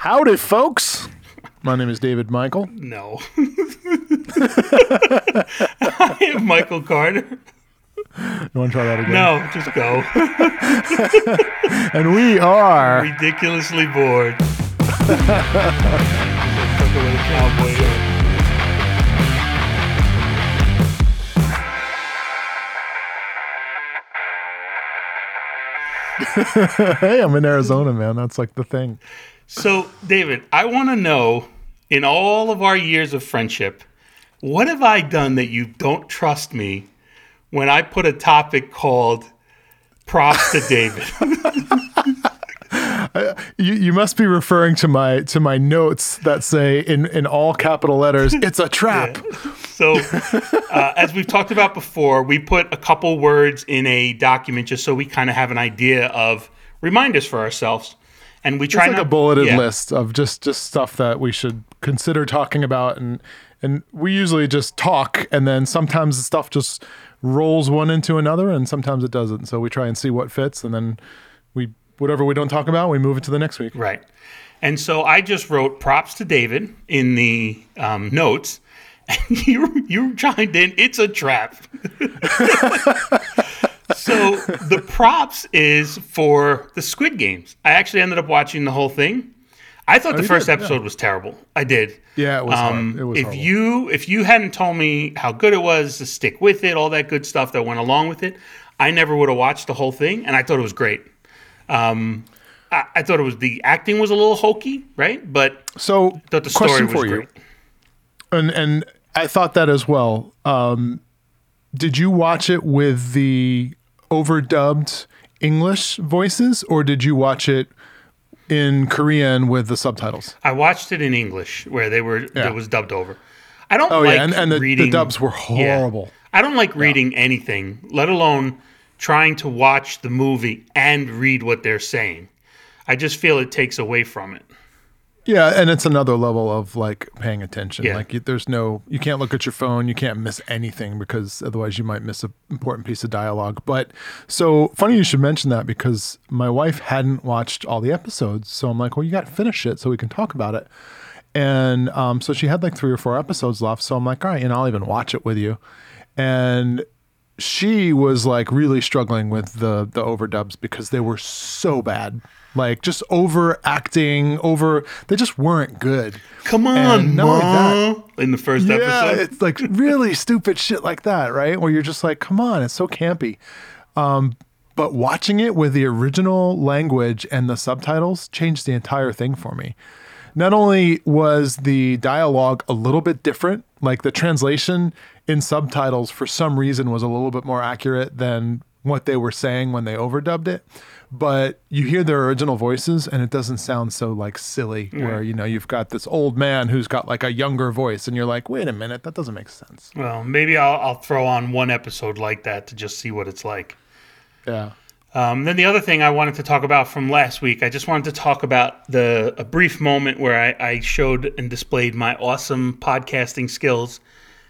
Howdy, folks. My name is David Michael. No. I am Michael Carter. You want to try that again? No, just go. And we are. Ridiculously bored. Hey, I'm in Arizona, man. That's like the thing. So, David, I want to know in all of our years of friendship, what have I done that you don't trust me when I put a topic called props to David? You, you must be referring to my to my notes that say in in all capital letters, "It's a trap." So, uh, as we've talked about before, we put a couple words in a document just so we kind of have an idea of reminders for ourselves. And we try It's like not, a bulleted yeah. list of just just stuff that we should consider talking about, and and we usually just talk, and then sometimes the stuff just rolls one into another, and sometimes it doesn't. So we try and see what fits, and then we whatever we don't talk about, we move it to the next week. Right. And so I just wrote props to David in the um, notes, and you you chimed in. It's a trap. so the props is for the Squid Games. I actually ended up watching the whole thing. I thought the first did? Yeah. episode was terrible. I did. Yeah, it was Um, hard. It was if horrible. you if you hadn't told me how good it was to stick with it, all that good stuff that went along with it, I never would have watched the whole thing, and I thought it was great. Um, I, I thought it was the acting was a little hokey, right? But so thought the story question was for you. great. and and I thought that as well. Um, did you watch it with the overdubbed English voices, or did you watch it in Korean with the subtitles? I watched it in English where they were Yeah. it was dubbed over. I don't Oh like yeah, and, and the, the dubs were Yeah. horrible. I don't like reading anything, let alone trying to watch the movie and read what they're saying. I just feel it takes away from it. Yeah, and it's another level of like paying attention. Yeah. Like you, there's no, you can't look at your phone, you can't miss anything because otherwise you might miss an important piece of dialogue. But so funny you should mention that because my wife hadn't watched all the episodes, so I'm like, well, you got to finish it so we can talk about it. And um, so she had like three or four episodes left, so I'm like, all right, and I'll even watch it with you. And she was like really struggling with the the overdubs because they were so bad like just overacting over they just weren't good. Come on, only Ma, in the first yeah episode. it's like really stupid shit like that right? Where you're just like come on it's so campy. Um but watching it with the original language and the subtitles changed the entire thing for me. Not only was the dialogue a little bit different, like the translation in subtitles for some reason was a little bit more accurate than what they were saying when they overdubbed it, but you hear their original voices and it doesn't sound so like silly where you know you've got this old man who's got like a younger voice and you're like, "Wait a minute, that doesn't make sense." Well, maybe I'll, I'll throw on one episode like that to just see what it's like. Yeah. Um, then the other thing I wanted to talk about from last week, I just wanted to talk about the a brief moment where I, I showed and displayed my awesome podcasting skills.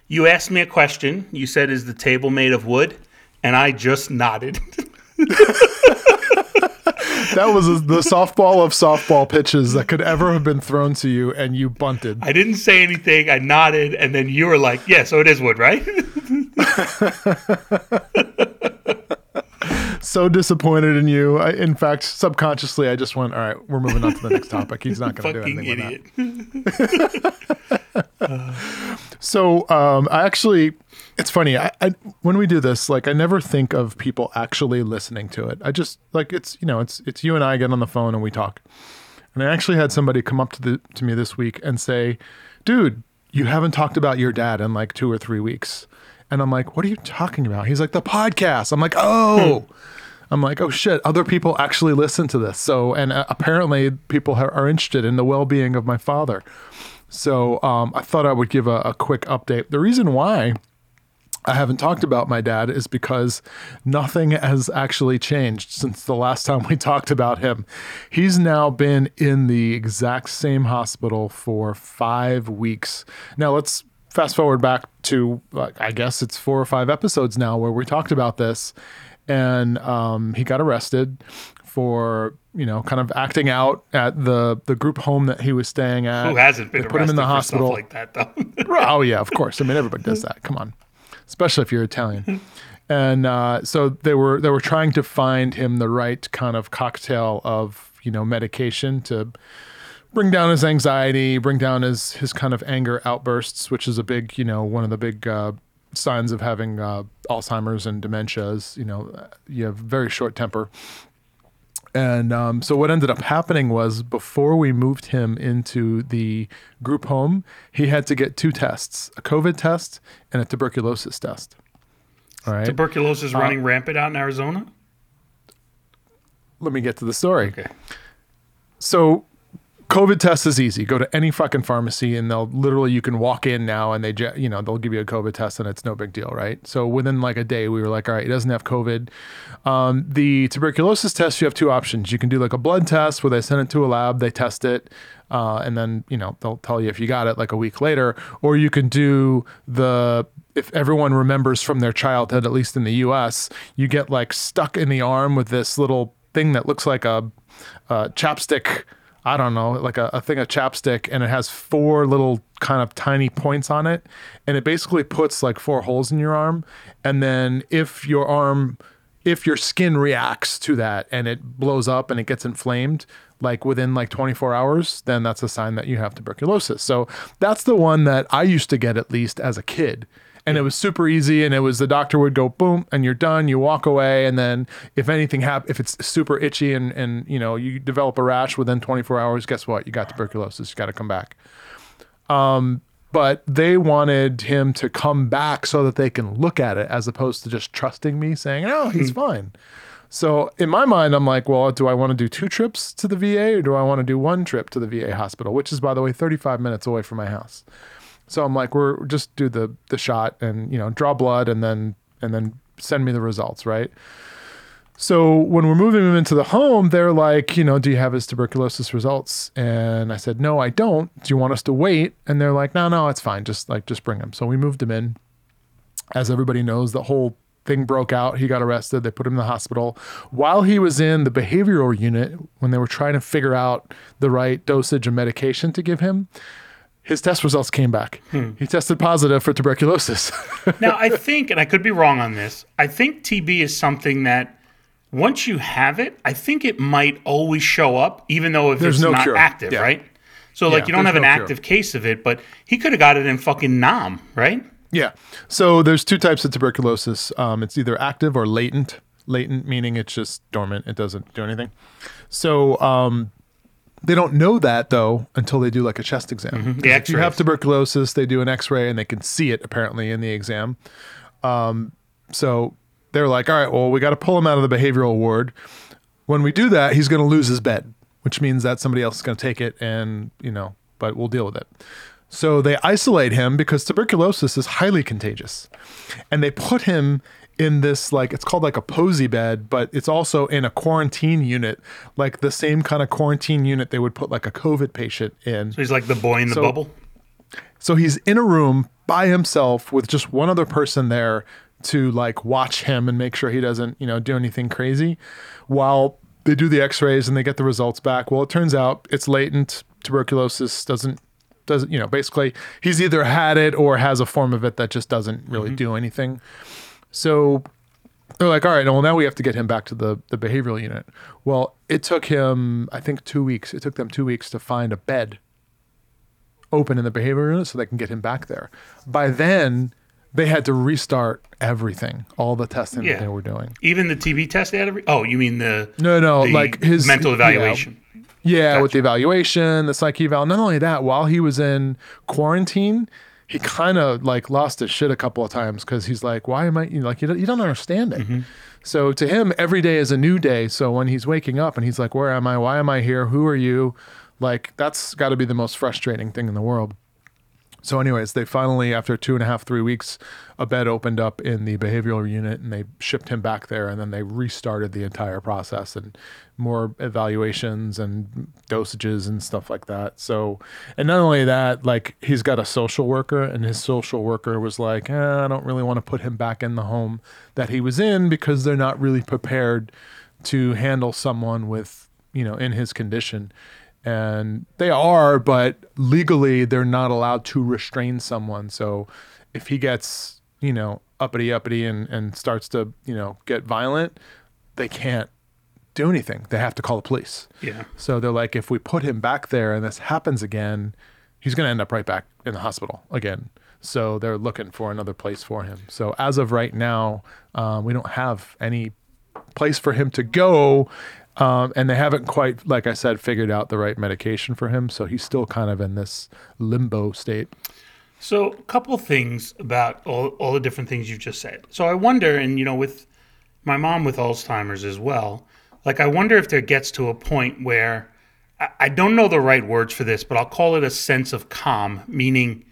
You asked me a question. You said, "Is the table made of wood?" And I just nodded. That was the softball of softball pitches that could ever have been thrown to you and you bunted. I didn't say anything. I nodded, and then you were like, "Yeah, so it is wood, right?" so disappointed in you. I, in fact, subconsciously, I just went, all right, we're moving on to the next topic. He's not going to do anything with that. idiot. So um, I actually, it's funny. I, I when we do this, like I never think of people actually listening to it. I just like it's you know it's it's you and I get on the phone and we talk. And I actually had somebody come up to the to me this week and say, "Dude, you haven't talked about your dad in like two or three weeks." And I'm like, "What are you talking about?" He's like, "The podcast." I'm like, "Oh." I'm like, oh shit, other people actually listen to this. So, and uh, apparently people are, are interested in the well being of my father. So, um, I thought I would give a, a quick update. The reason why I haven't talked about my dad is because nothing has actually changed since the last time we talked about him. He's now been in the exact same hospital for five weeks. Now, let's fast forward back to, like, I guess it's four or five episodes now where we talked about this. And um, he got arrested for you know kind of acting out at the the group home that he was staying at. Who hasn't been They put him in the hospital. stuff like that though? oh yeah, of course. I mean, everybody does that. Come on, especially if you're Italian. And uh, so they were they were trying to find him the right kind of cocktail of you know medication to bring down his anxiety, bring down his his kind of anger outbursts, which is a big you know one of the big uh, signs of having uh, Alzheimer's and dementias. You know you have very short temper. And um, so what ended up happening was before we moved him into the group home, he had to get two tests: a COVID test and a tuberculosis test. All right. Tuberculosis Uh, running rampant out in Arizona. Let me get to the story. Okay. So COVID test is easy. Go to any fucking pharmacy and they'll literally you can walk in now and they you know they'll give you a COVID test and it's no big deal, right? So within like a day we were like, all right, he doesn't have COVID. Um, the tuberculosis test you have two options. You can do like a blood test where they send it to a lab, they test it, uh, and then you know they'll tell you if you got it like a week later, or you can do the if everyone remembers from their childhood, at least in the U.S., you get like stuck in the arm with this little thing that looks like a, a chapstick. I don't know, like a, a thing of chapstick, and it has four little kind of tiny points on it, and it basically puts like four holes in your arm, and then if your arm, if your skin reacts to that and it blows up and it gets inflamed, like within like 24 hours, then that's a sign that you have tuberculosis. So that's the one that I used to get at least as a kid and it was super easy and it was the doctor would go boom and you're done you walk away and then if anything happens if it's super itchy and and you know you develop a rash within 24 hours guess what? You got tuberculosis you got to come back. Um but they wanted him to come back so that they can look at it as opposed to just trusting me saying oh he's fine. So in my mind i'm like well do i want to do two trips to the va or do i want to do one trip to the va hospital? Which is by the way 35 minutes away from my house so I'm like, we're just do the the shot and you know draw blood and then and then send me the results, right? So when we're moving him into the home, they're like, you know, do you have his tuberculosis results? And I said, no, I don't. Do you want us to wait? And they're like, no, no, it's fine. Just like just bring him. So we moved him in. As everybody knows, the whole thing broke out. He got arrested. They put him in the hospital. While he was in the behavioral unit, when they were trying to figure out the right dosage of medication to give him, his test results came back. He tested positive for tuberculosis. now I think, and I could be wrong on this. I think TB is something that once you have it, I think it might always show up, even though if There's it's no not cure. active, Yeah. right? So like Yeah, you don't have an no cure. active case of it, but he could have got it in fucking Nam, right? yeah. So there's two types of tuberculosis. Um, it's either active or latent. Latent meaning it's just dormant. It doesn't do anything. So um, they don't know that though until they do like a chest exam. The if you have tuberculosis, they do an X-ray and they can see it apparently in the exam. Um, so they're like, all right, well, we got to pull him out of the behavioral ward. When we do that, he's going to lose his bed, which means that somebody else is going to take it, and you know, but we'll deal with it. So they isolate him because tuberculosis is highly contagious, and they put him in this like it's called like a Posey bed, but it's also in a quarantine unit, like the same kind of quarantine unit they would put like a COVID patient in. So he's like the boy in the So- bubble. So he's in a room by himself with just one other person there to like watch him and make sure he doesn't, you know, do anything crazy while they do the x-rays and they get the results back. Well, it turns out it's latent tuberculosis doesn't doesn't, you know, basically he's either had it or has a form of it that just doesn't really mm-hmm. do anything. So they're like, all right, well, now we have to get him back to the, the behavioral unit. Well, it took him, I think, two weeks. It took them two weeks to find a bed open in the behavioral unit so they can get him back there. By then, they had to restart everything, all the testing Yeah. that they were doing. Even the TB test they had to re- Oh, you mean the No, no, the like his mental evaluation. Yeah, with the evaluation, the psyche eval. Not only that, while he was in quarantine, he kind of like lost his shit a couple of times because he's like, "Why am I?" You know, like you don't, you don't understand it. Mm-hmm. So to him, every day is a new day. So when he's waking up and he's like, "Where am I? Why am I here? Who are you?" Like that's got to be the most frustrating thing in the world. So, anyways, they finally, after two and a half, three weeks, a bed opened up in the behavioral unit and they shipped him back there. And then they restarted the entire process and more evaluations and dosages and stuff like that. So, and not only that, like he's got a social worker, and his social worker was like, eh, I don't really want to put him back in the home that he was in because they're not really prepared to handle someone with you know in his condition and they are but legally they're not allowed to restrain someone. So if he gets you know uppity uppity and and starts to you know get violent they can't do anything. They have to call the police. Yeah. so they're like if we put him back there and this happens again he's going to end up right back in the hospital again. So they're looking for another place for him. So as of right now um, we don't have any place for him to go. Um, and they haven't quite, like I said, figured out the right medication for him. So he's still kind of in this limbo state. So, a couple things about all, all the different things you've just said. So, I wonder, and you know, with my mom with Alzheimer's as well, like, I wonder if there gets to a point where I, I don't know the right words for this, but I'll call it a sense of calm, meaning,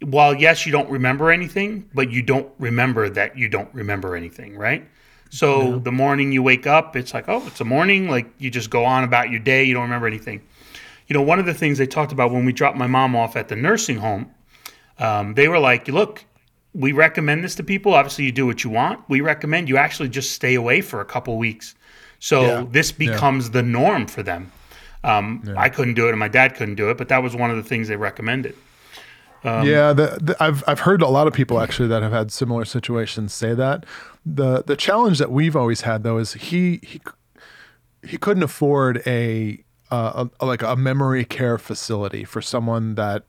while yes, you don't remember anything, but you don't remember that you don't remember anything, right? So, the morning you wake up, it's like, oh, it's a morning. Like, you just go on about your day, you don't remember anything. You know, one of the things they talked about when we dropped my mom off at the nursing home um, they were like, look, we recommend this to people. Obviously, you do what you want. We recommend you actually just stay away for a couple weeks. So Yeah. this becomes the norm for them. Um, I couldn't do it, and my dad couldn't do it, but that was one of the things they recommended. Yeah, the, the, I've I've heard a lot of people actually that have had similar situations say that. the The challenge that we've always had though is he he he couldn't afford a, uh, a like a memory care facility for someone that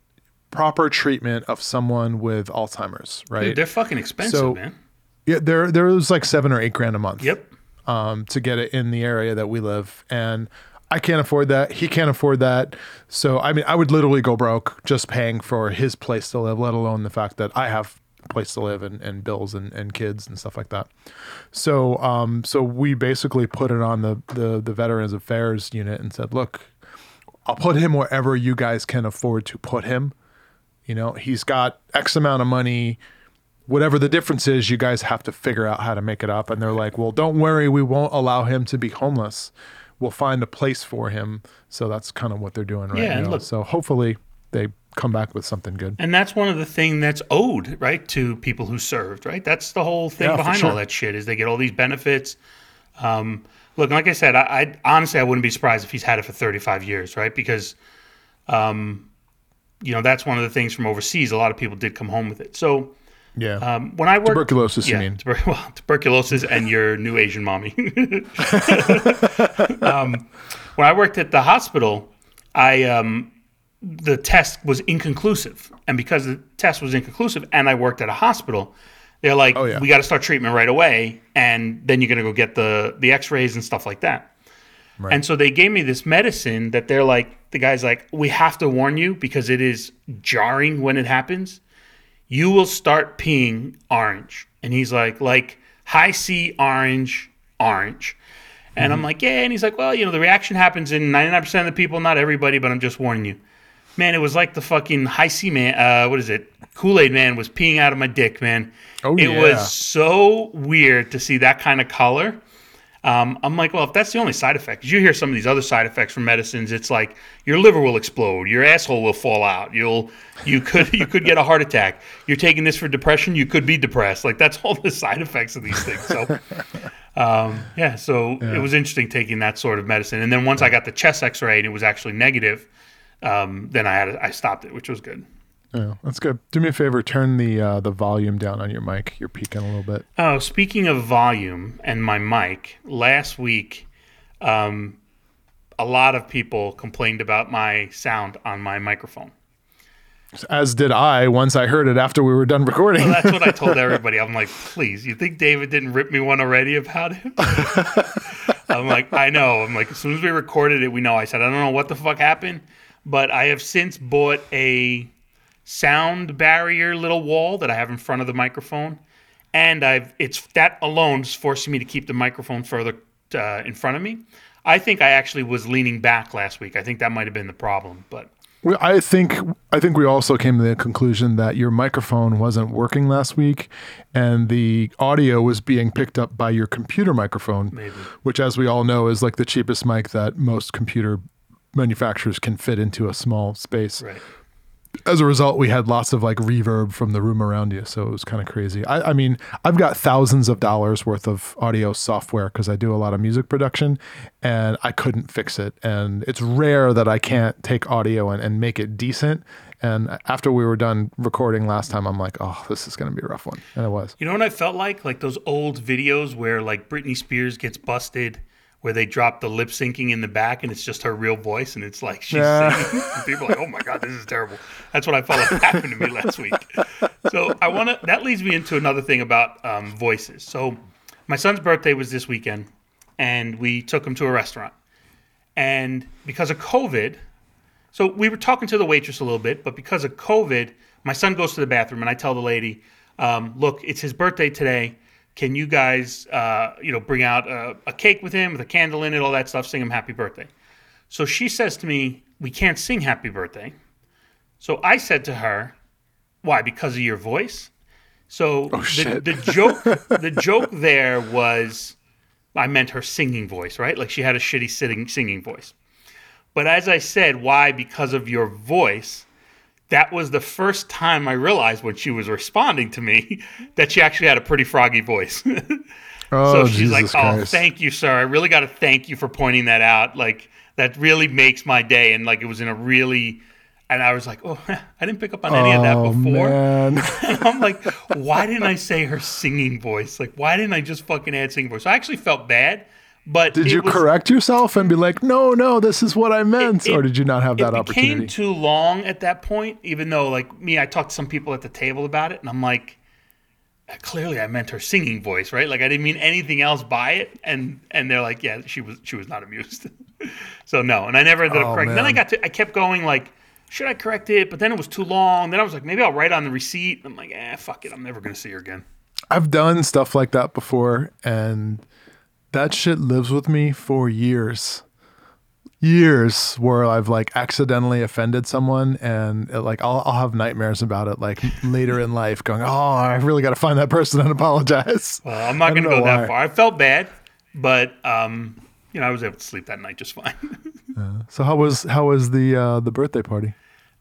proper treatment of someone with Alzheimer's, right? Dude, they're fucking expensive, So- man. yeah, there there was like seven or eight grand a month. Yep. um, to get it in the area that we live. And I can't afford that. He can't afford that. So, I mean, I would literally go broke just paying for his place to live, let alone the fact that I have a place to live and, and bills and, and kids and stuff like that. So, um, so we basically put it on the, the, the Veterans Affairs unit and said, look, I'll put him wherever you guys can afford to put him. You know, he's got X amount of money whatever the difference is, you guys have to figure out how to make it up. And they're like, well, don't worry, we won't allow him to be homeless. We'll find a place for him. So that's kind of what they're doing right Yeah, now. look- so hopefully they come back with something good. And that's one of the thing that's owed, right, to people who served, right? That's the whole thing Yeah, behind sure. all that shit is they get all these benefits. Um, look, like I said, I, I honestly I wouldn't be surprised if he's had it for 35 years, right? Because, um, you know, that's one of the things from overseas. A lot of people did come home with it. So Yeah. um, when I worked, Tuberculosis, yeah, you mean? tuber- well, tuberculosis and your new Asian mommy. um, when I worked at the hospital, I um, the test was inconclusive, and because the test was inconclusive, and I worked at a hospital, they're like, Oh, yeah. "We got to start treatment right away, and then you're gonna go get the the X-rays and stuff like that." Right. And so they gave me this medicine that they're like, the guy's like, "We have to warn you because it is jarring when it happens." You will start peeing orange. And he's like, like Hi-C orange, orange. And I'm like, yeah. And he's like, well, you know, the reaction happens in 99% of the people, not everybody, but I'm just warning you. Man, it was like the fucking Hi-C man, uh, what is it? Kool Aid man was peeing out of my dick, man. Oh, it yeah. was so weird to see that kind of color. Um, I'm like, well, if that's the only side effect, you hear some of these other side effects from medicines, it's like your liver will explode, your asshole will fall out, you'll, you could, you could get a heart attack. You're taking this for depression, you could be depressed. Like that's all the side effects of these things. So, um, yeah, so it was interesting taking that sort of medicine. And then once I got the chest X-ray and it was actually negative, um, then I had, I stopped it, which was good. Yeah, that's good. Do me a favor, turn the uh, the volume down on your mic. You're peaking a little bit. Oh, speaking of volume and my mic, last week, um, a lot of people complained about my sound on my microphone. As did I once I heard it after we were done recording. So that's what I told everybody. I'm like, please, you think David didn't rip me one already about it? I'm like, I know. I'm like, as soon as we recorded it, we know. I said, I don't know what the fuck happened, but I have since bought a sound barrier little wall that I have in front of the microphone, and I've it's that alone is forcing me to keep the microphone further uh, in front of me. I think I actually was leaning back last week. I think that might have been the problem, but I think I think we also came to the conclusion that your microphone wasn't working last week, and the audio was being picked up by your computer microphone, Maybe. which, as we all know, is like the cheapest mic that most computer manufacturers can fit into a small space. right. As a result, we had lots of like reverb from the room around you. So it was kind of crazy. I, I mean, I've got thousands of dollars worth of audio software because I do a lot of music production and I couldn't fix it. And it's rare that I can't take audio and, and make it decent. And after we were done recording last time, I'm like, oh, this is going to be a rough one. And it was. You know what I felt like? Like those old videos where like Britney Spears gets busted where they drop the lip syncing in the back and it's just her real voice and it's like she's singing. And people are like, oh my god, this is terrible. That's what I felt like happened to me last week. So I want to. That leads me into another thing about um, voices. So my son's birthday was this weekend, and we took him to a restaurant. And because of COVID, so we were talking to the waitress a little bit, but because of COVID, my son goes to the bathroom, and I tell the lady, um, "Look, it's his birthday today. Can you guys, uh, you know, bring out a, a cake with him with a candle in it, all that stuff, sing him happy birthday?" So she says to me, "We can't sing happy birthday." So I said to her, "Why? Because of your voice?" So the, the joke, the joke there was, I meant her singing voice, right? Like she had a shitty sitting singing voice. But as I said, why? Because of your voice. That was the first time I realized when she was responding to me that she actually had a pretty froggy voice. Oh, so she's Jesus like, "Oh, Christ. thank you, sir. I really got to thank you for pointing that out. Like that really makes my day." And like it was in a really, and I was like, "Oh, I didn't pick up on any of that Oh, before." And I'm like, why didn't I say her singing voice? Like, why didn't I just fucking add singing voice? I actually felt bad, but Did you was- correct yourself and be like, no, no, this is what I meant? it- or did you not have that opportunity? it became too long at that point. Even though, like me, I talked to some people at the table about it, and I'm like, clearly I meant her singing voice, right? Like I didn't mean anything else by it, and and they're like, yeah, she was she was not amused. so no, and I never ended up Oh, correcting. Then I got to I kept going like. Should I correct it? But then it was too long. Then I was like, maybe I'll write on the receipt. I'm like, eh, fuck it. I'm never gonna see her again. I've done stuff like that before, and that shit lives with me for years. Years where I've like accidentally offended someone, and it, like I'll, I'll have nightmares about it, like later in life, going, "Oh, I really got to find that person and apologize." Well, I'm not going to go know that far. I felt bad, but um, you know, I was able to sleep that night just fine. So how was how was the uh, the birthday party?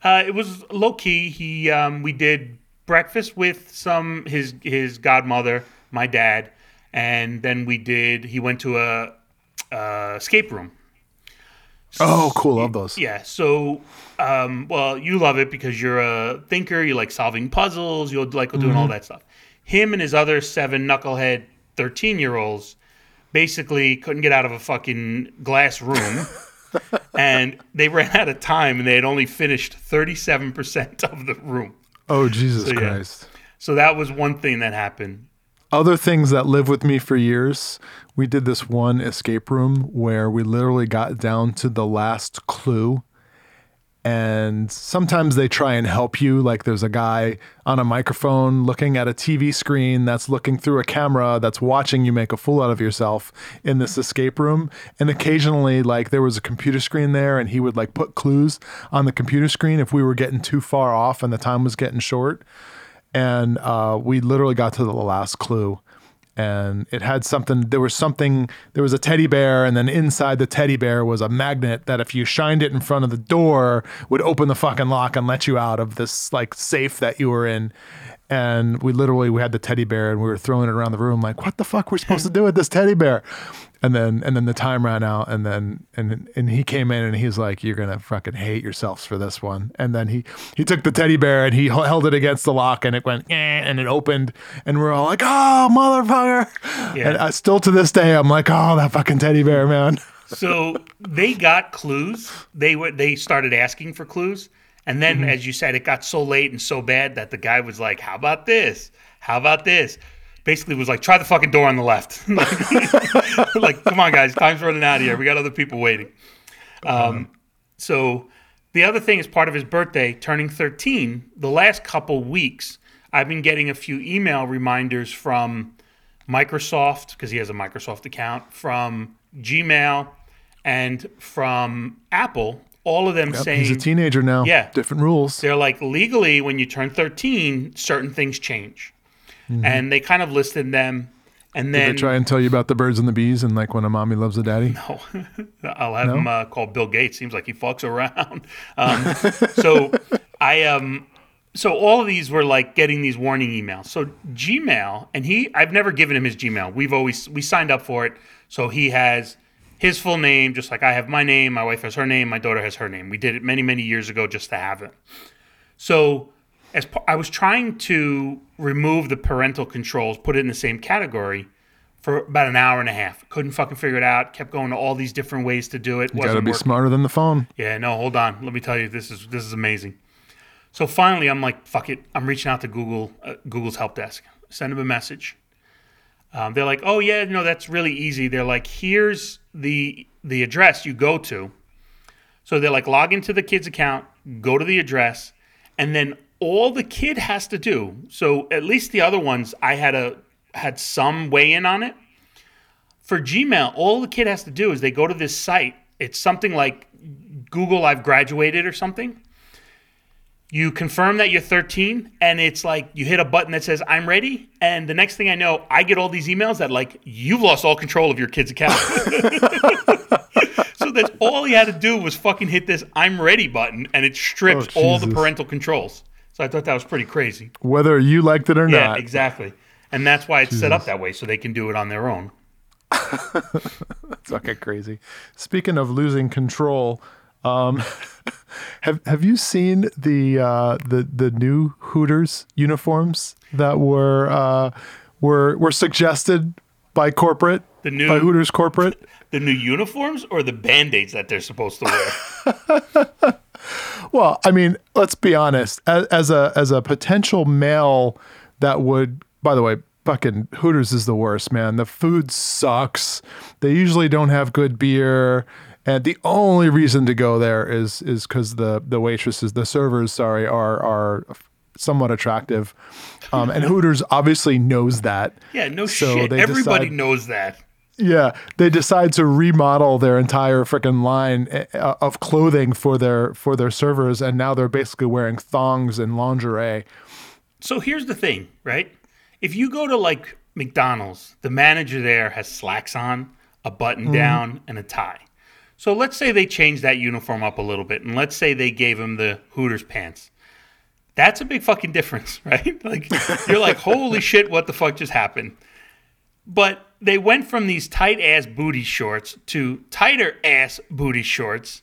uh, it was low key. He um, we did breakfast with some his his godmother, my dad, and then we did. He went to a, a escape room. Oh, cool! Love those. Yeah. So, um, well, you love it because you're a thinker. You like solving puzzles. You like doing Mm-hmm. all that stuff. Him and his other seven knucklehead thirteen year olds basically couldn't get out of a fucking glass room. and they ran out of time and they had only finished 37% of the room. Oh, Jesus yeah. Christ! So that was one thing that happened. Other things that live with me for years. We did this one escape room where we literally got down to the last clue. And sometimes they try and help you. Like there's a guy on a microphone looking at a TV screen that's looking through a camera that's watching you make a fool out of yourself in this escape room. And occasionally, like there was a computer screen there and he would like put clues on the computer screen if we were getting too far off and the time was getting short and uh, we literally got to the last clue. And it had something there was something there was a teddy bear and then inside the teddy bear was a magnet that if you shined it in front of the door would open the fucking lock and let you out of this like safe that you were in and we literally we had the teddy bear and we were throwing it around the room like what the fuck we're supposed to do with this teddy bear and then and then the time ran out and then and and he came in and he's like you're gonna fucking hate yourselves for this one and then he he took the teddy bear and he held it against the lock and it went eh, and it opened and we're all like oh motherfucker Yeah. and I, still to this day i'm like oh that fucking teddy bear man So they got clues. They were they started asking for clues. And then Mm-hmm. as you said, it got so late and so bad that the guy was like, How about this? How about this? Basically was like, try the fucking door on the left. like, like, come on guys, time's running out here. We got other people waiting. Um, so the other thing is part of his birthday, turning 13, the last couple weeks, I've been getting a few email reminders from Microsoft, because he has a Microsoft account, from Gmail, and from Apple, all of them saying he's a teenager now Yeah. different rules they're like legally when you turn 13 certain things change and they kind of listed them and they then try and tell you about the birds and the bees and like when a mommy loves a daddy Oh, I'll have him uh, call Bill Gates. Seems like he fucks around. Um, so I um so all of these were like getting these warning emails. So Gmail and he I've never given him his Gmail. We've always we signed up for it. So he has his full name just like I have my name, my wife has her name, my daughter has her name. We did it many many years ago just to have it. So as I was trying to remove the parental controls, put it in the same category for about an hour and a half. Couldn't fucking figure it out. Kept going to all these different ways to do it. You gotta be smarter than the phone. Yeah, no, hold on. Let me tell you, this is this is amazing. So finally, I'm like, fuck it. I'm reaching out to Google, uh, Google's help desk. Send them a message. Um, they're like, oh yeah, no, that's really easy. They're like, here's the the address you go to. So they're like, log into the kid's account, go to the address, and then all the kid has to do. So at least the other ones, I had a had some weigh in on it. For Gmail, all the kid has to do is they go to this site. It's something like Google I've graduated or something. You confirm that you're 13, and it's like you hit a button that says "I'm ready," and the next thing I know, I get all these emails that like you've lost all control of your kid's account. so that's all he had to do was fucking hit this "I'm ready" button, and it strips Oh, all the parental controls. So I thought that was pretty crazy. Whether you liked it or not. Yeah, not. exactly. And that's why it's set up that way, so they can do it on their own. that's fucking crazy. Speaking of losing control, um, have have you seen the uh, the the new Hooters uniforms that were uh, were were suggested by corporate The new- by Hooters corporate? The new uniforms or the band-aids that they're supposed to wear? Well, I mean, let's be honest. As, as a as a potential male that would, by the way, fucking Hooters is the worst, man. The food sucks. They usually don't have good beer, and the only reason to go there is is because the the waitresses, the servers, sorry, are are somewhat attractive, um, and Hooters obviously knows that. Yeah, no So shit. Everybody decide- knows that. Yeah, they decide to remodel their entire freaking line uh, of clothing for their for their servers, and now they're basically wearing thongs and lingerie. So here's the thing, right? If you go to like McDonald's, the manager there has slacks on, a button down, and a tie. So let's say they changed that uniform up a little bit, and let's say they gave him the Hooters pants. That's a big fucking difference, right? Like you're like, holy shit, what the fuck just happened? But they went from these tight ass booty shorts to tighter ass booty shorts,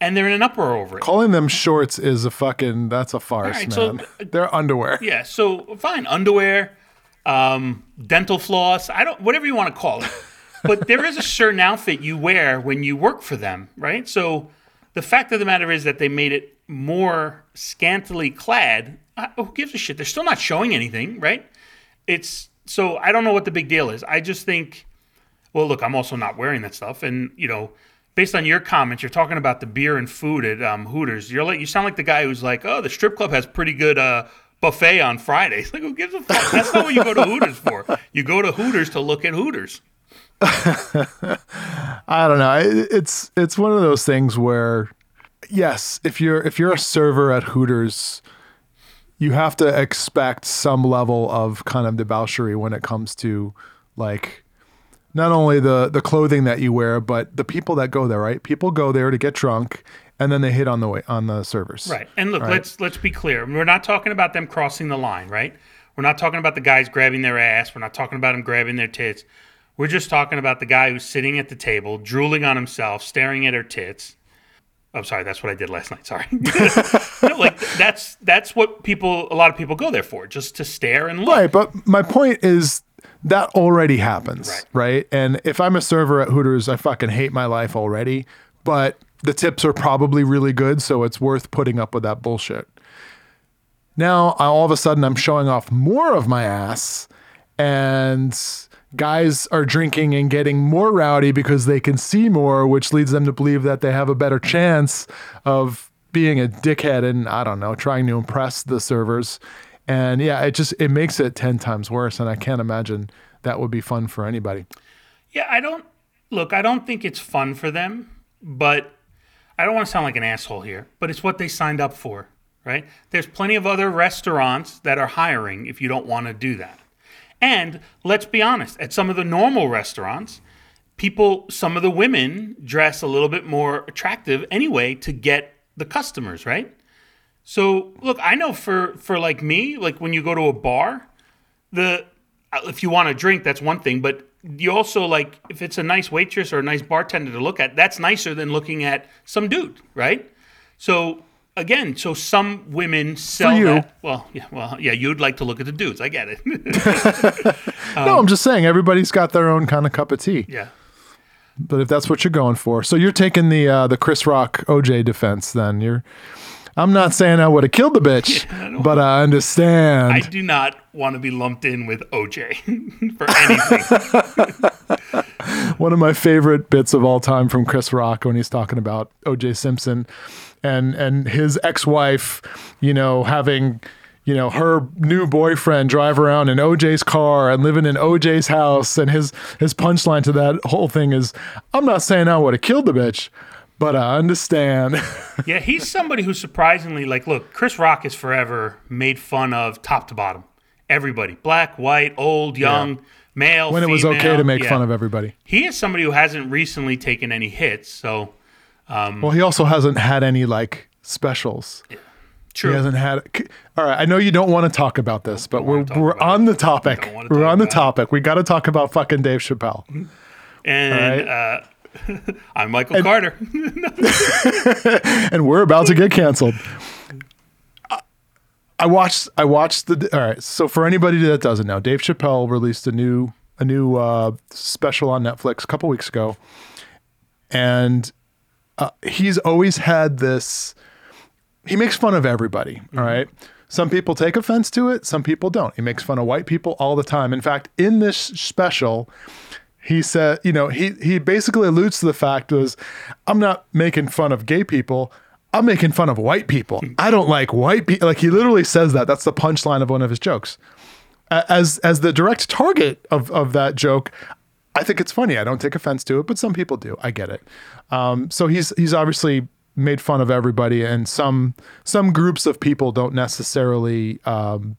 and they're in an uproar over it. Calling them shorts is a fucking that's a farce, right, so- man. They're underwear. Yeah, so fine, underwear, um, dental floss, I don't whatever you want to call it. But there is a certain outfit you wear when you work for them, right? So the fact of the matter is that they made it more scantily clad. Uh, who gives a shit? They're still not showing anything, right? It's so I don't know what the big deal is. I just think, well, look, I'm also not wearing that stuff, and you know, based on your comments, you're talking about the beer and food at um, Hooters. You're like, you sound like the guy who's like, oh, the strip club has pretty good uh, buffet on Fridays. Like, who gives a fuck? That's not what you go to Hooters for. You go to Hooters to look at Hooters. I don't know. It's it's one of those things where, yes, if you're if you're a server at Hooters, you have to expect some level of kind of debauchery when it comes to like not only the the clothing that you wear, but the people that go there. Right? People go there to get drunk, and then they hit on the way on the servers. Right. And look, let's let's be clear. We're not talking about them crossing the line, right? We're not talking about the guys grabbing their ass. We're not talking about them grabbing their tits. We're just talking about the guy who's sitting at the table, drooling on himself, staring at her tits. I'm sorry, that's what I did last night. Sorry. no, like that's that's what people a lot of people go there for, just to stare and look. Right, but my point is that already happens, Right. right. And if I'm a server at Hooters, I fucking hate my life already, but the tips are probably really good, so it's worth putting up with that bullshit. Now, all of a sudden, I'm showing off more of my ass, and guys are drinking and getting more rowdy because they can see more, which leads them to believe that they have a better chance of being a dickhead and I don't know, trying to impress the servers. And yeah, it just it makes it 10 times worse and I can't imagine that would be fun for anybody. Yeah, I don't look, I don't think it's fun for them, but I don't want to sound like an asshole here, but it's what they signed up for, right? There's plenty of other restaurants that are hiring if you don't want to do that. And let's be honest, at some of the normal restaurants, people, some of the women dress a little bit more attractive anyway to get the customers, right? So look, I know for for like me, like when you go to a bar, the uh, if you want a drink, that's one thing, but you also like if it's a nice waitress or a nice bartender to look at, that's nicer than looking at some dude, right? So again, so some women sell For you. that. Well, yeah, well, yeah, you'd like to look at the dudes. I get it. no, I'm just saying everybody's got their own kind of cup of tea. yeah. But if that's what you're going for, so you're taking the uh, the Chris Rock OJ defense, then you're. I'm not saying I would have killed the bitch, but I understand. I do not want to be lumped in with OJ for anything. One of my favorite bits of all time from Chris Rock when he's talking about OJ Simpson and and his ex-wife, you know, having you know her new boyfriend drive around in OJ's car and living in OJ's house and his his punchline to that whole thing is I'm not saying I would have killed the bitch, but I understand. yeah, he's somebody who surprisingly like look, Chris Rock is forever made fun of top to bottom. Everybody, black, white, old, young, male, when it was okay to make Yeah. fun of everybody. He is somebody who hasn't recently taken any hits, so Well, he also hasn't had any like specials. true. He hasn't had. All right, I know you don't want to talk about this, but we're we're on the topic. We're on the about it. topic. We got to talk about fucking Dave Chappelle. And uh, I'm Michael Carter. and we're about to get canceled. I- watched. I watched the. All right. So for anybody that doesn't know, Dave Chappelle released a new a new uh, special on Netflix a couple weeks ago, and uh, he's always had this. He makes fun of everybody. all right. Some people take offense to it. Some people don't. He makes fun of white people all the time. In fact, in this special, he said, you know, he he basically alludes to the fact was, I'm not making fun of gay people. I'm making fun of white people. I don't like white people. Like he literally says that. That's the punchline of one of his jokes. As as the direct target of of that joke, I think it's funny. I don't take offense to it, but some people do. I get it. Um, so he's he's obviously made fun of everybody, and some some groups of people don't necessarily um,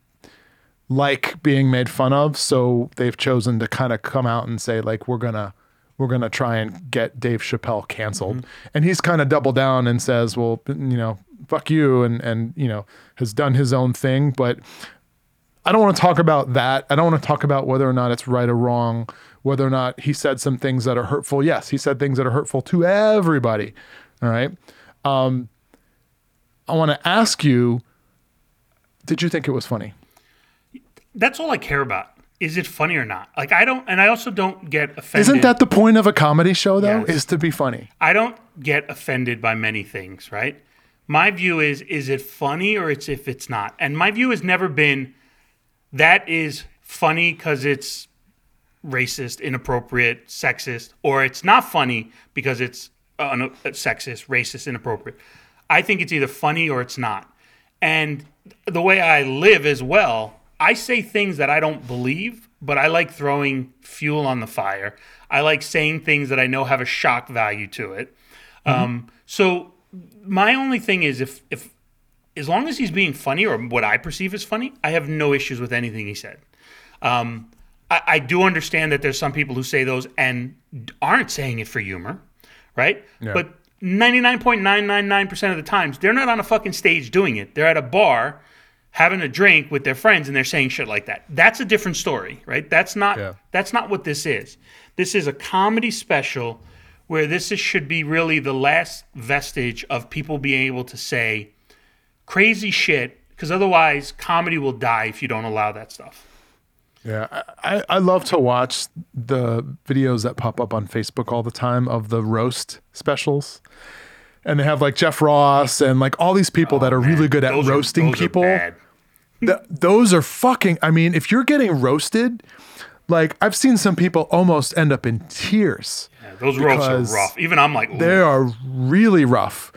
like being made fun of. So they've chosen to kind of come out and say like we're gonna we're gonna try and get Dave Chappelle canceled, and he's kind of doubled down and says, well, you know, fuck you, and and you know has done his own thing, but. I don't want to talk about that. I don't want to talk about whether or not it's right or wrong, whether or not he said some things that are hurtful. Yes, he said things that are hurtful to everybody. All right. Um, I want to ask you did you think it was funny? That's all I care about. Is it funny or not? Like I don't, and I also don't get offended. Isn't that the point of a comedy show, though? Yes. Is to be funny. I don't get offended by many things, right? My view is is it funny or it's if it's not. And my view has never been that is funny cuz it's racist, inappropriate, sexist or it's not funny because it's uh, un- sexist, racist, inappropriate. I think it's either funny or it's not. And the way I live as well, I say things that I don't believe, but I like throwing fuel on the fire. I like saying things that I know have a shock value to it. Um, so my only thing is if if as long as he's being funny or what I perceive as funny, I have no issues with anything he said. Um, I, I do understand that there's some people who say those and aren't saying it for humor, right? But 99.999% of the times, they're not on a fucking stage doing it. They're at a bar having a drink with their friends and they're saying shit like that. That's a different story, right? That's not Yeah. that's not what this is. This is a comedy special where this is, should be really the last vestige of people being able to say crazy shit because otherwise comedy will die if you don't allow that stuff. Yeah, I, I- love to watch the videos that pop up on Facebook all the time of the roast specials. And they have like Jeff Ross and like all these people oh, that are really good at Those are- roasting are people. bad. Th- those are fucking, I mean, if you're getting roasted, like I've seen some people almost end up in tears. Yeah, those roasts are rough. Even I'm like, Ooh. They are really rough.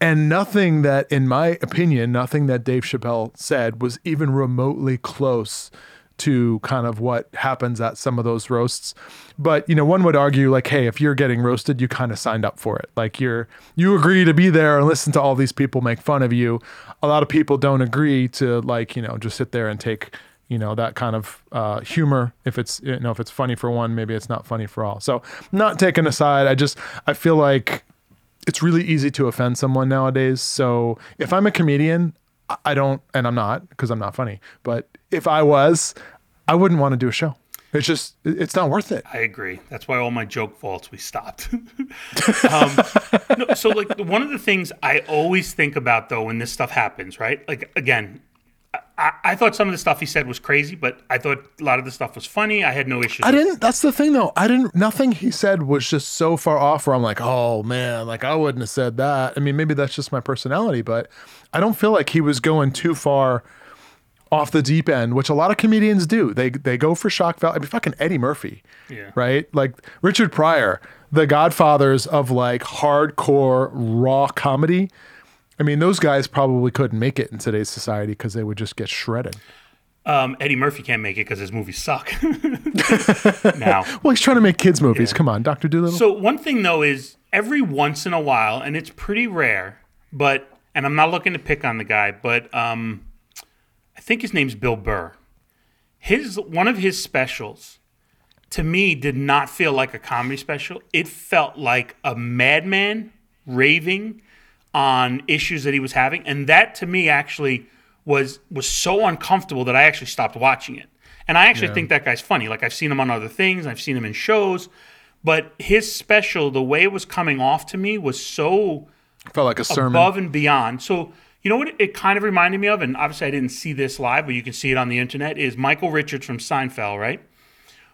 And nothing that, in my opinion, nothing that Dave Chappelle said was even remotely close to kind of what happens at some of those roasts. But, you know, one would argue like, hey, if you're getting roasted, you kind of signed up for it. Like you're you agree to be there and listen to all these people make fun of you. A lot of people don't agree to like, you know, just sit there and take you know that kind of uh, humor if it's you know if it's funny for one maybe it's not funny for all so not taking aside i just i feel like it's really easy to offend someone nowadays. So if I'm a comedian, I- don't, and I'm not because I'm not funny. But if I was, I wouldn't want to do a show. It's just, it's not worth it. I agree. That's why all my joke faults we stopped. um, no, so like one of the things I always think about though when this stuff happens, right? Like again, I, I thought some of the stuff he said was crazy, but I thought a lot of the stuff was funny. I had no issues. I didn't. That's the thing, though. I didn't. Nothing he said was just so far off. Where I'm like, oh man, like I wouldn't have said that. I mean, maybe that's just my personality, but I don't feel like he was going too far off the deep end, which a lot of comedians do. They they go for shock value. I mean, fucking Eddie Murphy, Yeah. right? Like Richard Pryor, the Godfathers of like hardcore raw comedy. I mean, those guys probably couldn't make it in today's society because they would just get shredded. Um, Eddie Murphy can't make it because his movies suck. now, Well, he's trying to make kids movies. Come on, Doctor Dolittle. So one thing though is every once in a while, and it's pretty rare, but and I'm not looking to pick on the guy, but um, I think his name's Bill Burr. His one of his specials to me did not feel like a comedy special. It felt like a madman raving on issues that he was having, and that to me actually was was so uncomfortable that I actually stopped watching it. And I actually think that guy's funny. Like I've seen him on other things, I've seen him in shows, but his special, the way it was coming off to me, was so Felt like a sermon. above and beyond. So you know what it kind of reminded me of, and obviously I didn't see this live, but you can see it on the internet. Is Michael Richards from Seinfeld, right?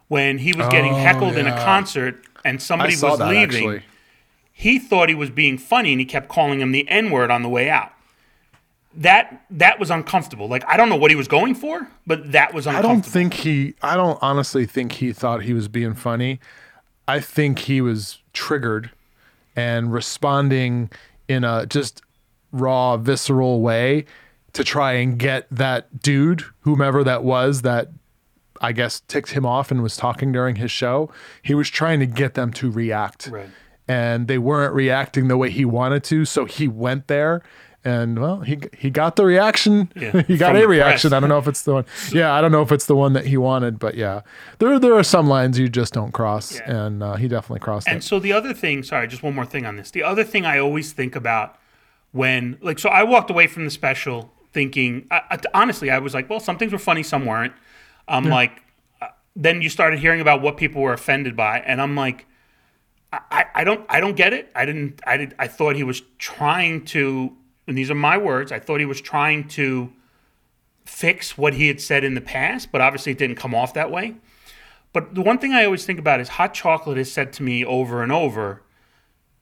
When he was getting Oh, heckled in a concert and somebody was leaving, actually. He thought he was being funny and he kept calling him the N word on the way out. That that was uncomfortable. Like I don't know what he was going for, but that was uncomfortable. I uncomfortable. don't think he. I don't honestly think he thought he was being funny. I think he was triggered and responding in a just raw, visceral way to try and get that dude, whomever that was, that I guess ticked him off and was talking during his show. He was trying to get them to react. Right. And they weren't reacting the way he wanted to. So he went there and well, he he got the reaction. Yeah, he got a reaction. press. I don't know if it's the one. Yeah, I don't know if it's the one that he wanted, but yeah, there there are some lines you just don't cross, Yeah. and uh, he definitely crossed And it. so the other thing, sorry, just one more thing on this. The other thing I always think about when, like, so I walked away from the special thinking, I, I, honestly, I was like, well, some things were funny, some weren't. I'm like, uh, then you started hearing about what people were offended by, and I'm like, I, I- don't, I don't get it. I didn't, I did, I thought he was trying to, and these are my words. I thought he was trying to fix what he had said in the past, but obviously it didn't come off that way. But the one thing I always think about is hot chocolate has said to me over and over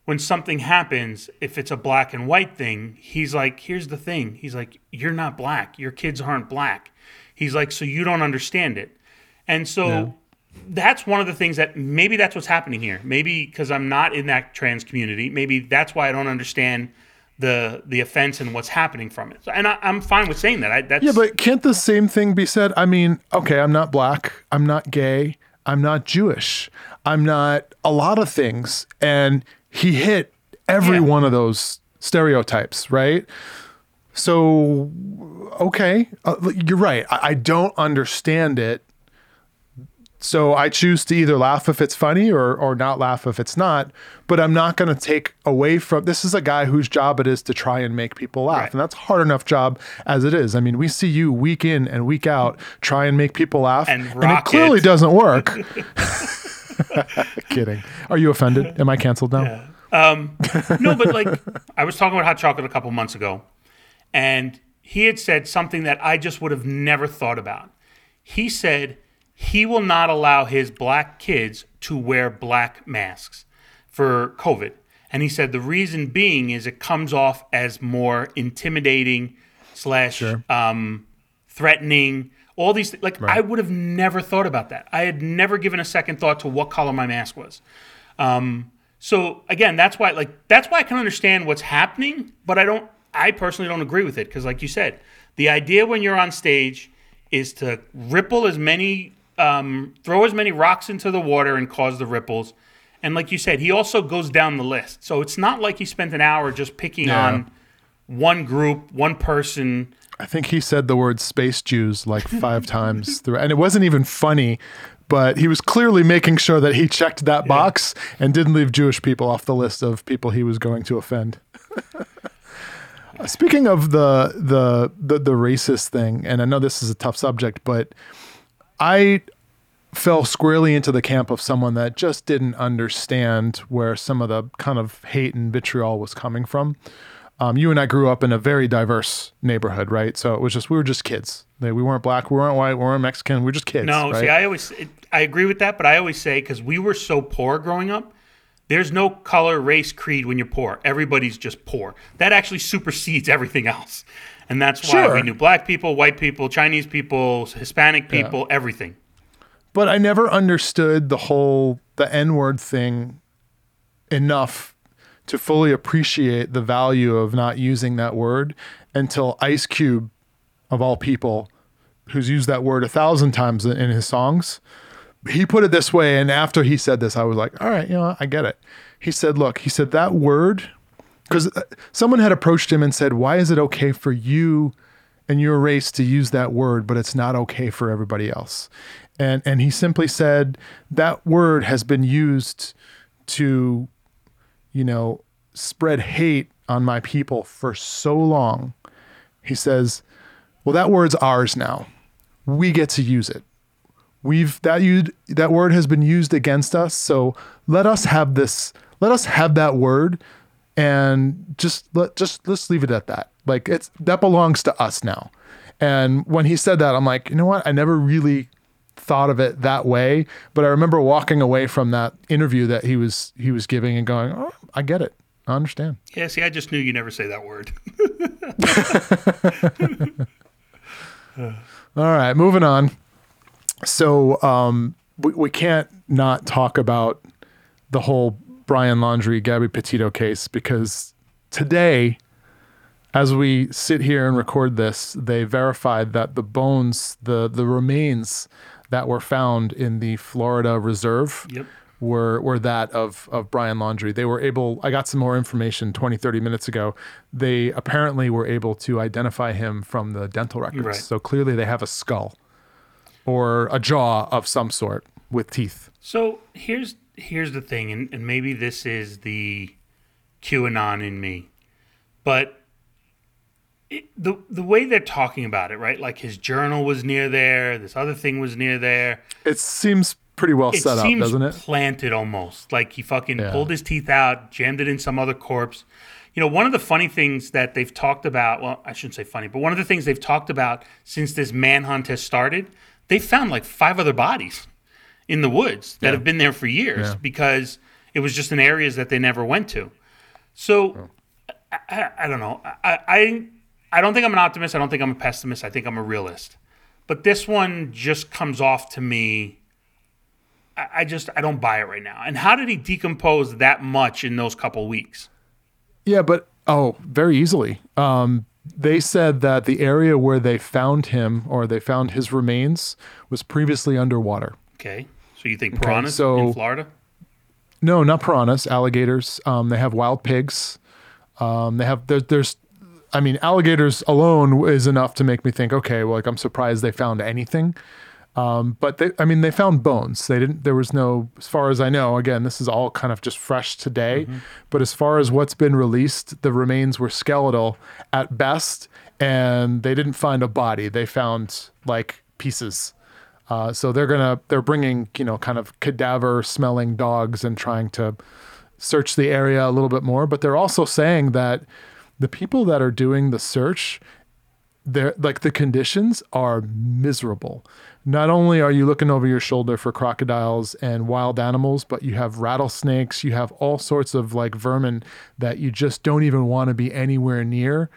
when something happens, if it's a black and white thing, he's like, here's the thing. He's like, you're not black. Your kids aren't black. He's like, so you don't understand it. And so that's one of the things that maybe that's what's happening here. Maybe because I'm not in that trans community, maybe that's why I don't understand the the offense and what's happening from it. So, and I, I'm fine with saying that. I, that's Yeah, but can't the same thing be said? I mean, okay, I'm not black, I'm not gay, I'm not Jewish, I'm not a lot of things, and he hit every Yeah. one of those stereotypes, right? So, okay, uh, you're right. I, I don't understand it. So I choose to either laugh if it's funny or or not laugh if it's not. But I'm not going to take away from. This is a guy whose job it is to try and make people laugh, Right. and that's hard enough job as it is. I mean, we see you week in and week out try and make people laugh, And it clearly doesn't work. Kidding. Are you offended? Am I canceled now? Um, no, but like I was talking about hot chocolate a couple months ago, and he had said something that I just would have never thought about. He said he will not allow his black kids to wear black masks for COVID. And he said the reason being is it comes off as more intimidating slash um, threatening. All these like I would have never thought about that. I had never given a second thought to what color my mask was. Um, so again, that's why like that's why I can understand what's happening, but I don't. I personally don't agree with it because, like you said, the idea when you're on stage is to ripple as many, um, throw as many rocks into the water and cause the ripples. And like you said, he also goes down the list. So it's not like he spent an hour just picking Yeah. on one group, one person. I think he said the word space Jews like five times through, and it wasn't even funny. but he was clearly making sure that he checked that box and didn't leave Jewish people off the list of people he was going to offend. Speaking of the, the the the racist thing, and I know this is a tough subject, but I fell squarely into the camp of someone that just didn't understand where some of the kind of hate and vitriol was coming from. Um, you and I grew up in a very diverse neighborhood, right? So it was just we were just kids. We weren't black, we weren't white, we weren't Mexican. We were just kids. No, right? see, I always it, I agree with that, but I always say because we were so poor growing up, there's no color, race, creed when you're poor. Everybody's just poor. That actually supersedes everything else, and that's why Sure. we knew black people, white people, Chinese people, Hispanic people, everything. but I never understood the whole the N word thing enough to fully appreciate the value of not using that word until Ice Cube, of all people, who's used that word a thousand times in in his songs, he put it this way. And after he said this, I was like, all right, you know, I get it. He said, look, he said that word, because uh, someone had approached him and said, why is it okay for you and your race to use that word, but it's not okay for everybody else? And, and he simply said, that word has been used to, you know, spread hate on my people for so long. He says, well, that word's ours now. We get to use it we've that you that word has been used against us so let us have this let us have that word and just let just let's leave it at that. Like it's that belongs to us now. And when he said that i'm like you know what? I never really thought of it that way. But i remember walking away from that interview that he was he was giving and going oh i get it. I understand. Yeah, see, I just knew you never say that word. All right, moving on. So um, we, we can't not talk about the whole Brian Laundrie, Gabby Petito case because today, as we sit here and record this, they verified that the bones, the the remains that were found in the Florida Reserve Yep. were were that of of Brian Laundrie. They were able I got some more information 20 30 minutes ago. They apparently were able to identify him from the dental records. Right. So clearly they have a skull or a jaw of some sort with teeth. So here's here's the thing, and, and maybe this is the QAnon in me, but it, the the way they're talking about it, right? Like his journal was near there, this other thing was near there. It seems pretty well It set up, doesn't it? planted almost, like he fucking Yeah. pulled his teeth out, jammed it in some other corpse. You know, one of the funny things that they've talked about, well, I shouldn't say funny, but one of the things they've talked about since this manhunt has started, they found like five other bodies in the woods that have been there for years Yeah. because it was just in areas that they never went to. So I, I, I don't know. I, I I don't think I'm an optimist. I don't think I'm a pessimist. I think I'm a realist. But this one just comes off to me. I, I just I don't buy it right now. And how did he decompose that much in those couple weeks? Yeah, but oh, very easily. Um, they said that the area where they found him or they found his remains was previously underwater. Okay, so you think piranhas so- in Florida? No, not piranhas, alligators. Um, they have wild pigs. Um, they have there, there's, I mean, alligators alone is enough to make me think, okay, well, like I'm surprised they found anything. Um, but they, I mean, they found bones. They didn't. There was no, as far as I know. Again, this is all kind of just fresh today. But as far as what's been released, the remains were skeletal at best, and they didn't find a body. They found like pieces. Uh, so they're gonna they're bringing you know kind of cadaver smelling dogs and trying to search the area a little bit more. But they're also saying that the people that are doing the search, they're like the conditions are miserable. Not only are you looking over your shoulder for crocodiles and wild animals, but you have rattlesnakes, you have all sorts of like vermin that you just don't even want to be anywhere near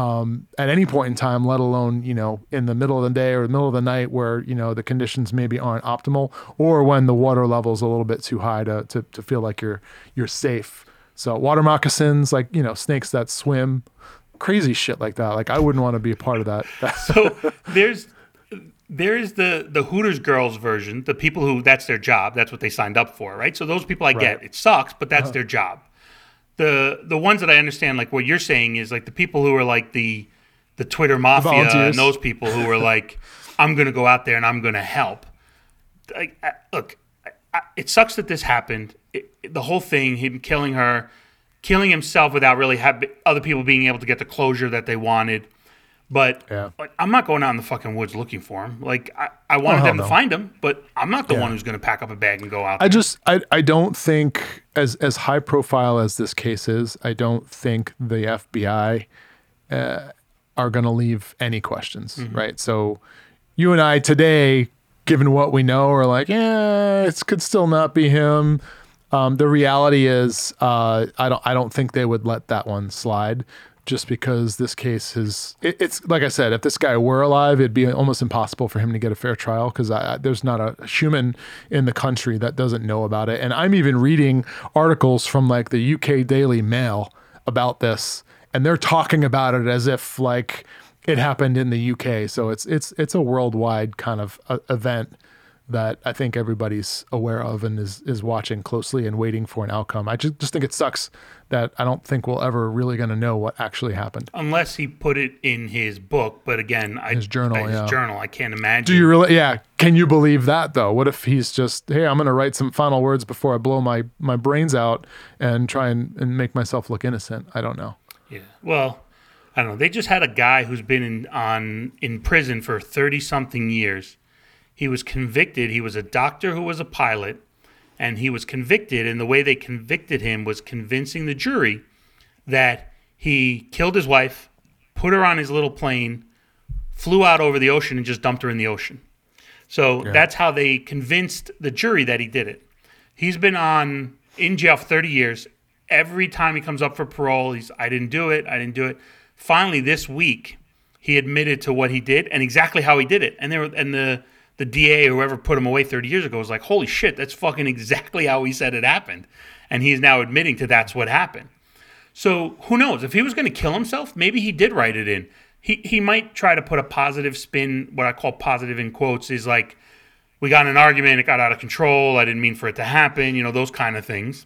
um, at any point in time, let alone you know in the middle of the day or the middle of the night where you know the conditions maybe aren't optimal, or when the water level is a little bit too high to, to to feel like you're you're safe. So water moccasins, like you know snakes that swim, crazy shit like that. Like I wouldn't want to be a part of that. So there's there's the the Hooters girls version, the people who that's their job, that's what they signed up for, right? So those people I get. Right. Uh-huh. It sucks, but that's their job. The the ones that I understand, like what you're saying, is like the people who are like the the Twitter mafia volunteers. and those people who are like, I'm gonna go out there and I'm gonna help. like, I- look, I- I- it sucks that this happened. It, it- the whole thing, him killing her, killing himself without really have other people being able to get the closure that they wanted. But Yeah. like, I'm not going out in the fucking woods looking for him. Like I, I wanted hell them to find him, but I'm not the Yeah. one who's going to pack up a bag and go out. I just I, I don't think as as high profile as this case is, I don't think the FBI uh, are going to leave any questions, right? So you and I today, given what we know, are like, yeah, it could still not be him. Um, the reality is, uh, I don't I don't think they would let that one slide. Just because this case is, it, it's like I said, if this guy were alive, it'd be almost impossible for him to get a fair trial because there's not a human in the country that doesn't know about it. And I'm even reading articles from like the UK Daily Mail about this, and they're talking about it as if like it happened in the UK. So it's it's it's a worldwide kind of uh event that I think everybody's aware of and is is watching closely and waiting for an outcome. I just just think it sucks that I don't think we're ever really going to know what actually happened. unless he put it in his book. But again, I, His journal, his yeah. journal. I can't imagine. Do you really? Yeah. Can you believe that though? What if he's just, hey, I'm going to write some final words before I blow my my brains out and try and, and make myself look innocent? I don't know. Yeah. Well, I don't know. They just had a guy who's been in on in prison for thirty something years. He was convicted. He was a doctor who was a pilot, and he was convicted. And the way they convicted him was convincing the jury that he killed his wife, put her on his little plane, flew out over the ocean, and just dumped her in the ocean. So that's how they convinced the jury that he did it. He's been on in jail for 30 years. Every time he comes up for parole, he's I didn't do it, I didn't do it. Finally, this week, he admitted to what he did and exactly how he did it. And there and the the DA or whoever put him away 30 years ago was like, "Holy shit, that's fucking exactly how he said it happened." And he's now admitting to that's what happened. So who knows? If he was going to kill himself, maybe he did write it in. He he might try to put a positive spin. What I call positive in quotes is like, we got an argument, it got out of control. I didn't mean for it to happen. You know those kind of things.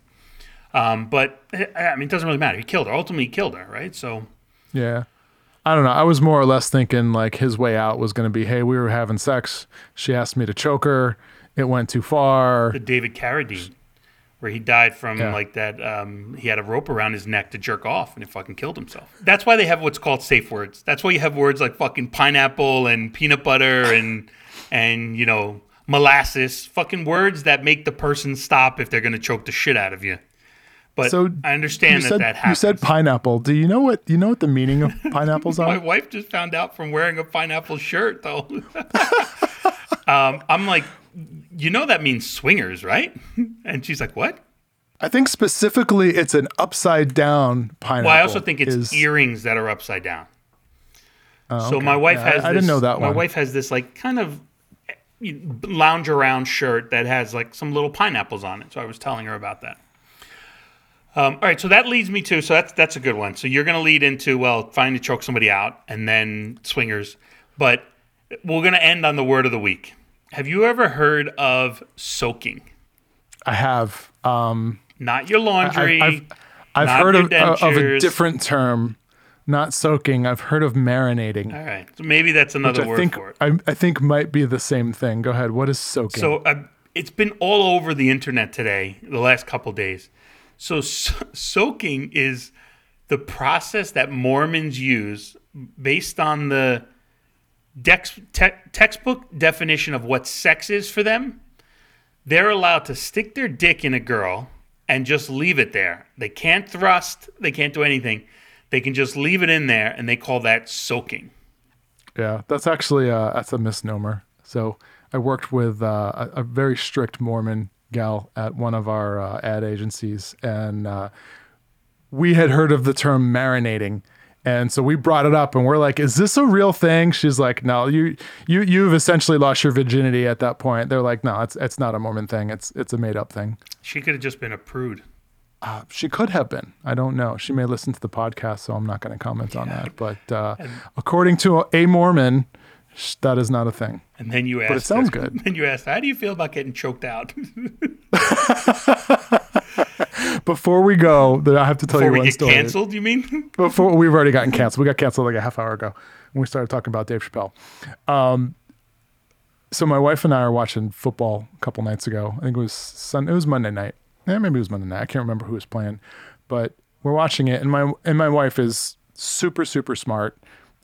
Um, but I mean, it doesn't really matter. He killed her. Ultimately, he killed her, right? So Yeah. I don't know. I was more or less thinking like his way out was going to be, hey, we were having sex. She asked me to choke her. It went too far. the David Carradine, where he died from Yeah. like that. Um, he had a rope around his neck to jerk off, and he fucking killed himself. That's why they have what's called safe words. That's why you have words like fucking pineapple and peanut butter and and you know molasses. Fucking words that make the person stop if they're gonna choke the shit out of you. But So, I understand you that said, that you said pineapple. Do you know what you know what the meaning of pineapples are? My wife just found out from wearing a pineapple shirt, though. um, I'm like, you know that means swingers, right? And she's like, what? I think specifically it's an upside down pineapple. Well, I also think it's is- earrings that are upside down. Oh, So my wife Yeah, has. I, this, didn't know that My one. wife has this like kind of lounge around shirt that has like some little pineapples on it. So I was telling her about that. Um, all right, so that leads me to so that's that's a good one. So you're going to lead into well, finally choke somebody out, and then swingers. But we're going to end on the word of the week. Have you ever heard of soaking? I have. Um, Not your laundry. I've, I've not heard of, of a different term, not soaking. I've heard of marinating. all right, so maybe that's another I word think for it. I, I think might be the same thing. Go ahead. What is soaking? So uh, it's been all over the internet today, the last couple days. So, so soaking is the process that Mormons use based on the dex, te- textbook definition of what sex is for them. They're allowed to stick their dick in a girl and just leave it there. They can't thrust, they can't do anything. They can just leave it in there, and they call that soaking. Yeah, that's actually uh, that's a misnomer. So I worked with uh, a, a very strict Mormon gal at one of our uh, ad agencies, and uh, we had heard of the term marinating. And so we brought it up, and we're like, "Is this a real thing?" She's like, "No, you you you've essentially lost your virginity at that point." They're like, "No, it's it's not a Mormon thing. It's it's a made up thing." She could have just been a prude. Uh, she could have been. I don't know. She may listen to the podcast, so I'm not going to comment on that. But uh, according to a Mormon, that is not a thing. And then you asked, it sounds her- good. Then you asked, "How do you feel about getting choked out?" Before we go, that I have to tell Before you we one get story. canceled, you mean? Before we've already gotten canceled. We got canceled like a half hour ago when we started talking about Dave Chappelle. Um, so my wife and I are watching football a couple nights ago. I think it was Sun. It was Monday night. Yeah, maybe it was Monday night. I can't remember who was playing, but we're watching it, and my and my wife is super super smart,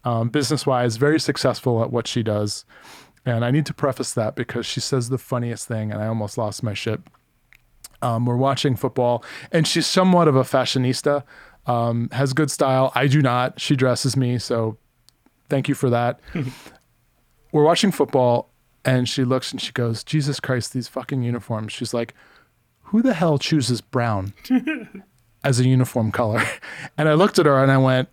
um, business wise, very successful at what she does. And I need to preface that because she says the funniest thing, and I almost lost my shit. Um, we're watching football, and she's somewhat of a fashionista, um, has good style. I do not. She dresses me, so thank you for that. we're watching football, and she looks and she goes, Jesus Christ, these fucking uniforms. She's like, who the hell chooses brown as a uniform color? And I looked at her and I went,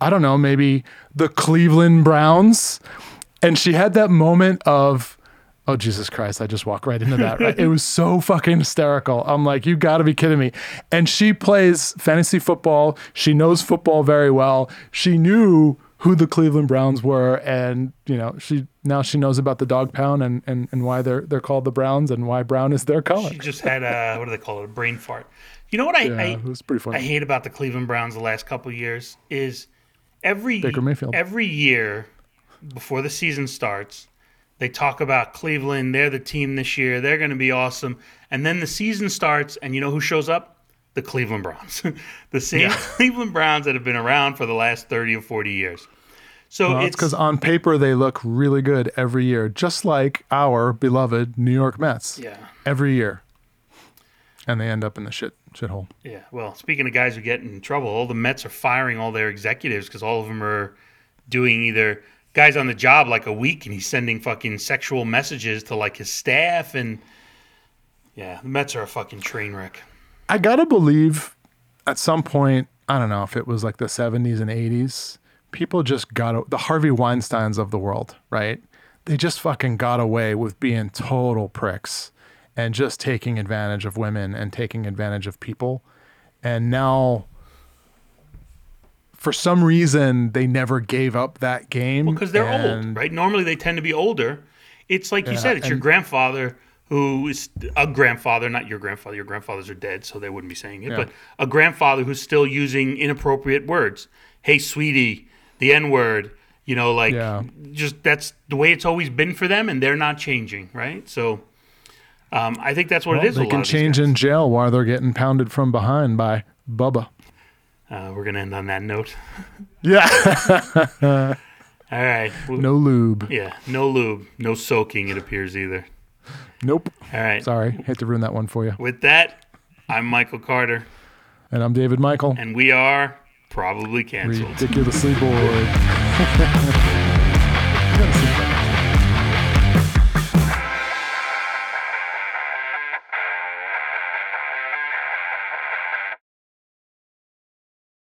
I don't know, maybe the Cleveland Browns. And she had that moment of, oh, Jesus Christ, I just walked right into that. Right? it was so fucking hysterical. I'm like, you gotta be kidding me. And she plays fantasy football. She knows football very well. She knew who the Cleveland Browns were, and you know, she now she knows about the dog pound and, and, and why they're they're called the Browns and why brown is their color. She just had a what do they call it? A brain fart. You know what I Yeah, I, it was pretty funny. I hate about the Cleveland Browns the last couple of years is every Baker Mayfield. every year before the season starts, they talk about Cleveland. They're the team this year. They're going to be awesome. And then the season starts, and you know who shows up? The Cleveland Browns, the same Cleveland Browns that have been around for the last thirty or forty years. So Well, it's it's because on paper they look really good every year, just like our beloved New York Mets. yeah. Every year. And they end up in the shit shithole. Yeah, well, speaking of guys who get in trouble, all the Mets are firing all their executives because all of them are doing either guys on the job like a week and he's sending fucking sexual messages to like his staff and yeah, the Mets are a fucking train wreck. I gotta believe at some point, I don't know if it was like the 70s and 80s, people just got the Harvey Weinsteins of the world, right? They just fucking got away with being total pricks and just taking advantage of women and taking advantage of people. And now, for some reason, they never gave up that game. Because they're old, right? Normally they tend to be older. It's like you Yeah, said, it's your grandfather who is a grandfather, not your grandfather. Your grandfathers are dead, so they wouldn't be saying it. Yeah. But a grandfather who's still using inappropriate words. Hey, sweetie, the N word. You know, like Yeah. just that's the way it's always been for them, and they're not changing, right? So, um, I think that's what Well, it is. they can change in jail while they're getting pounded from behind by Bubba. Uh, we're gonna end on that note. Yeah. All right. No lube. Yeah, no lube, no soaking. It appears either. Nope. All right. Sorry. Hate to ruin that one for you. With that, I'm Michael Carter, And I'm David Michael. and we are probably canceled. Ridiculously bored.